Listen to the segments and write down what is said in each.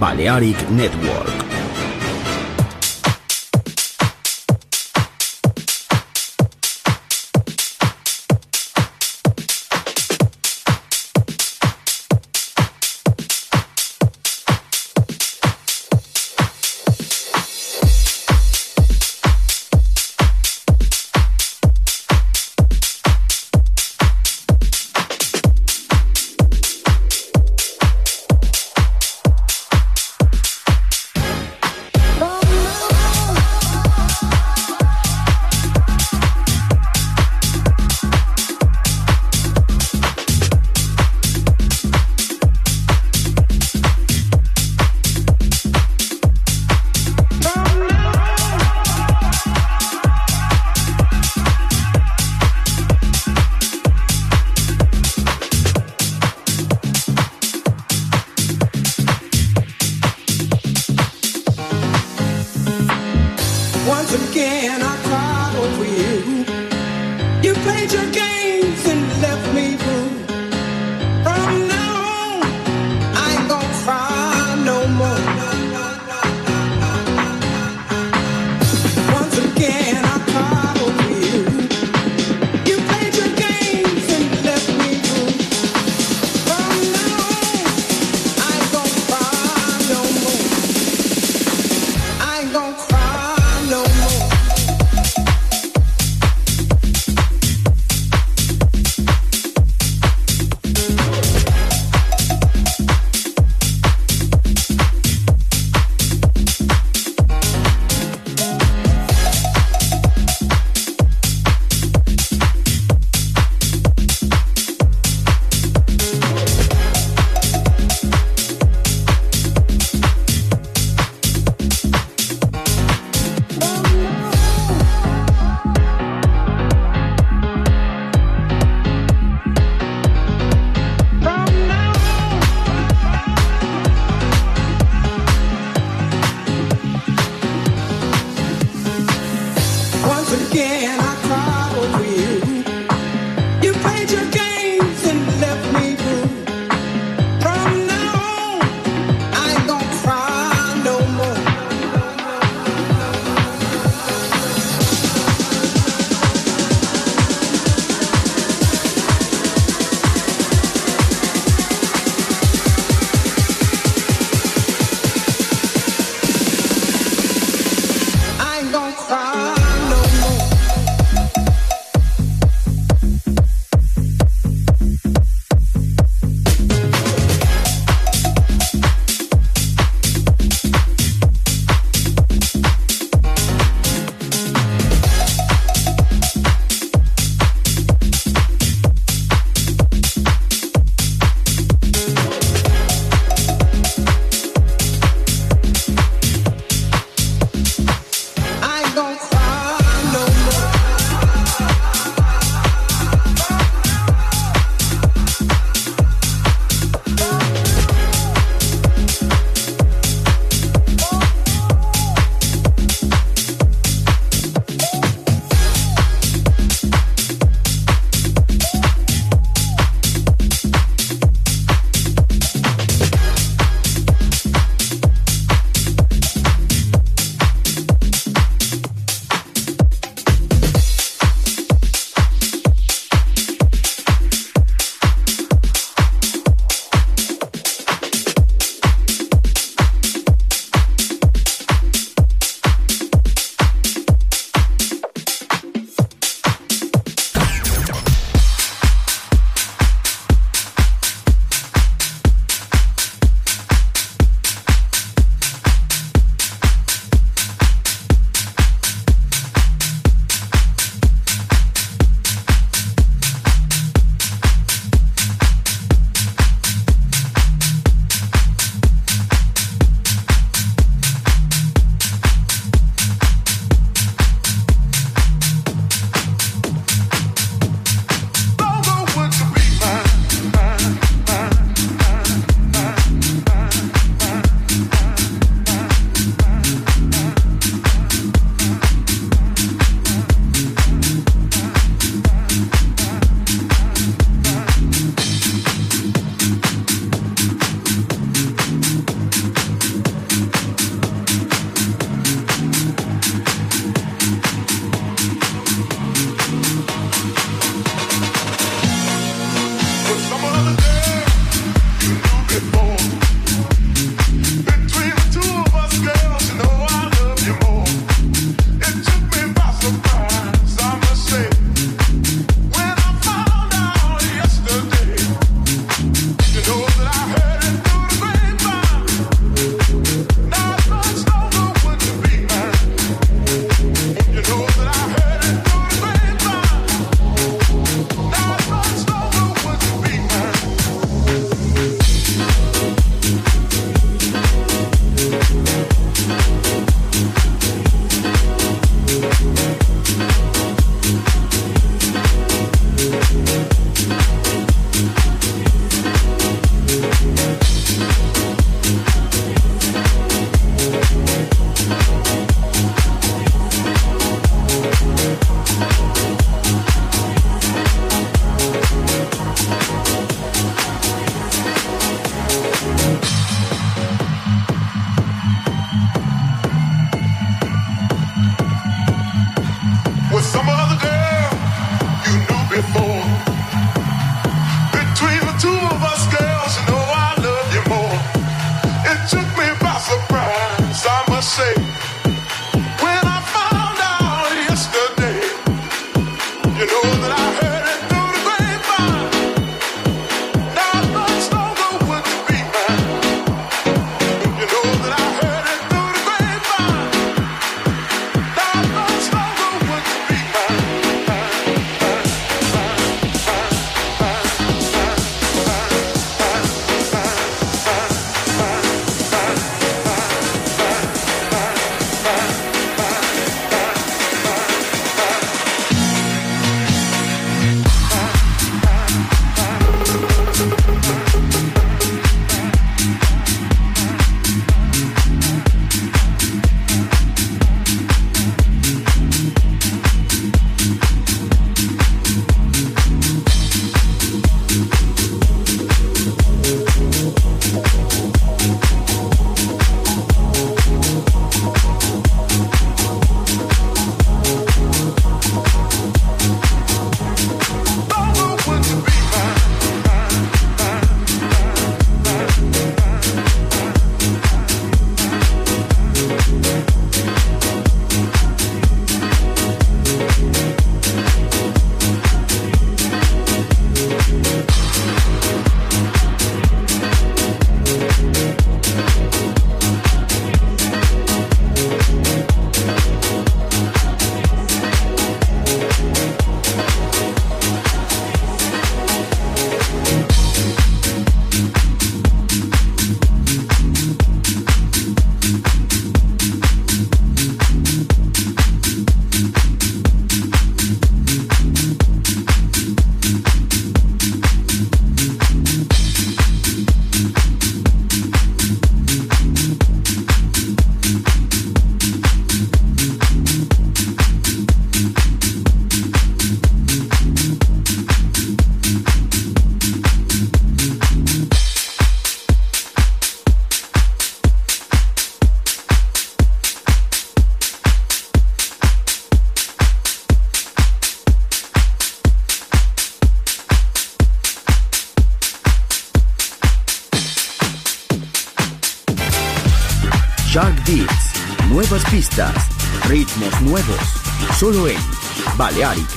Balearic Network.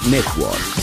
Network.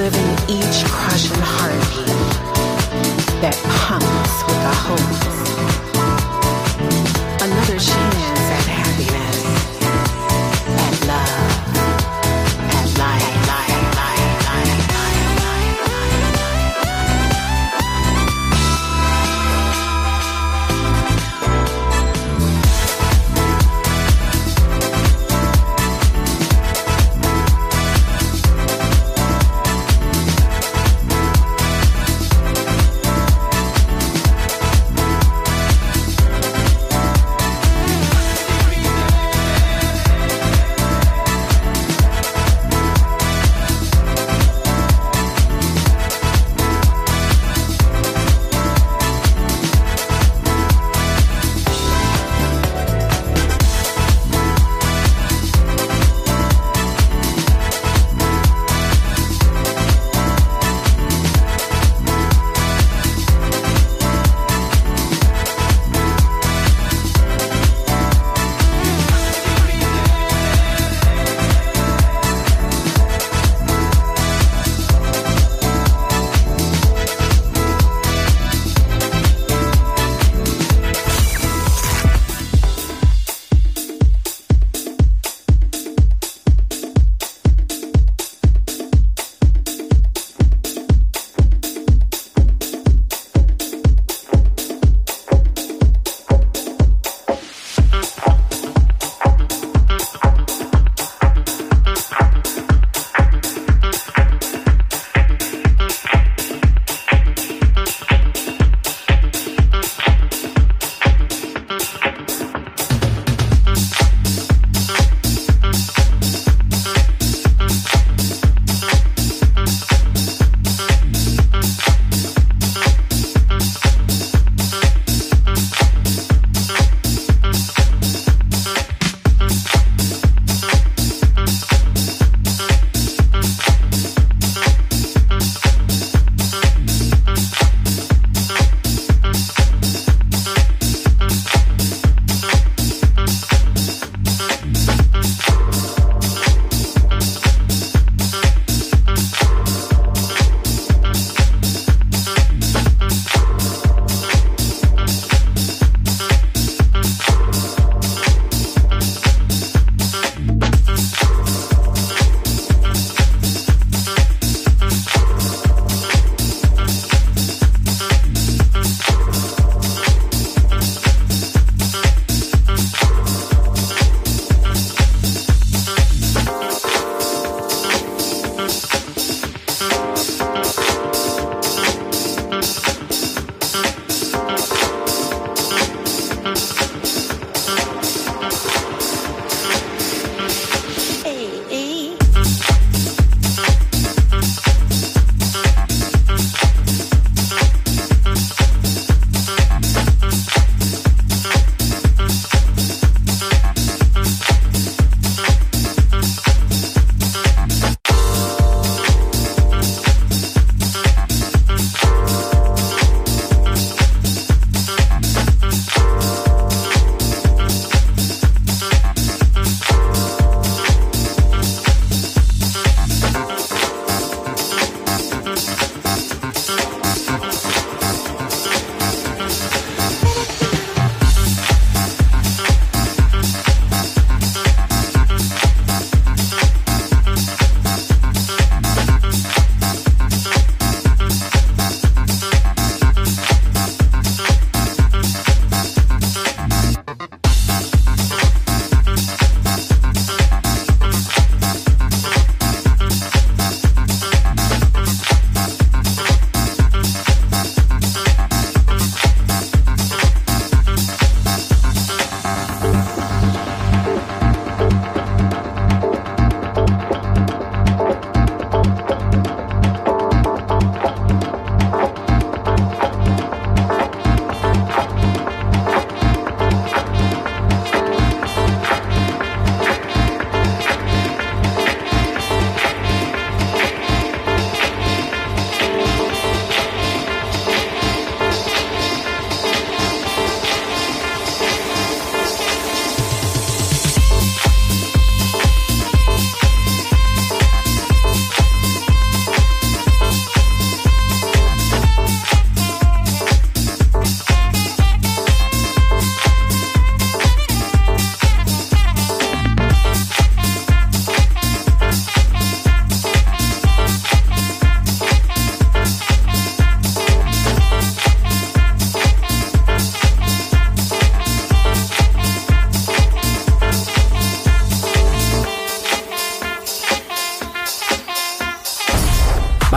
In each crushing heartbeat that pumps with a hope.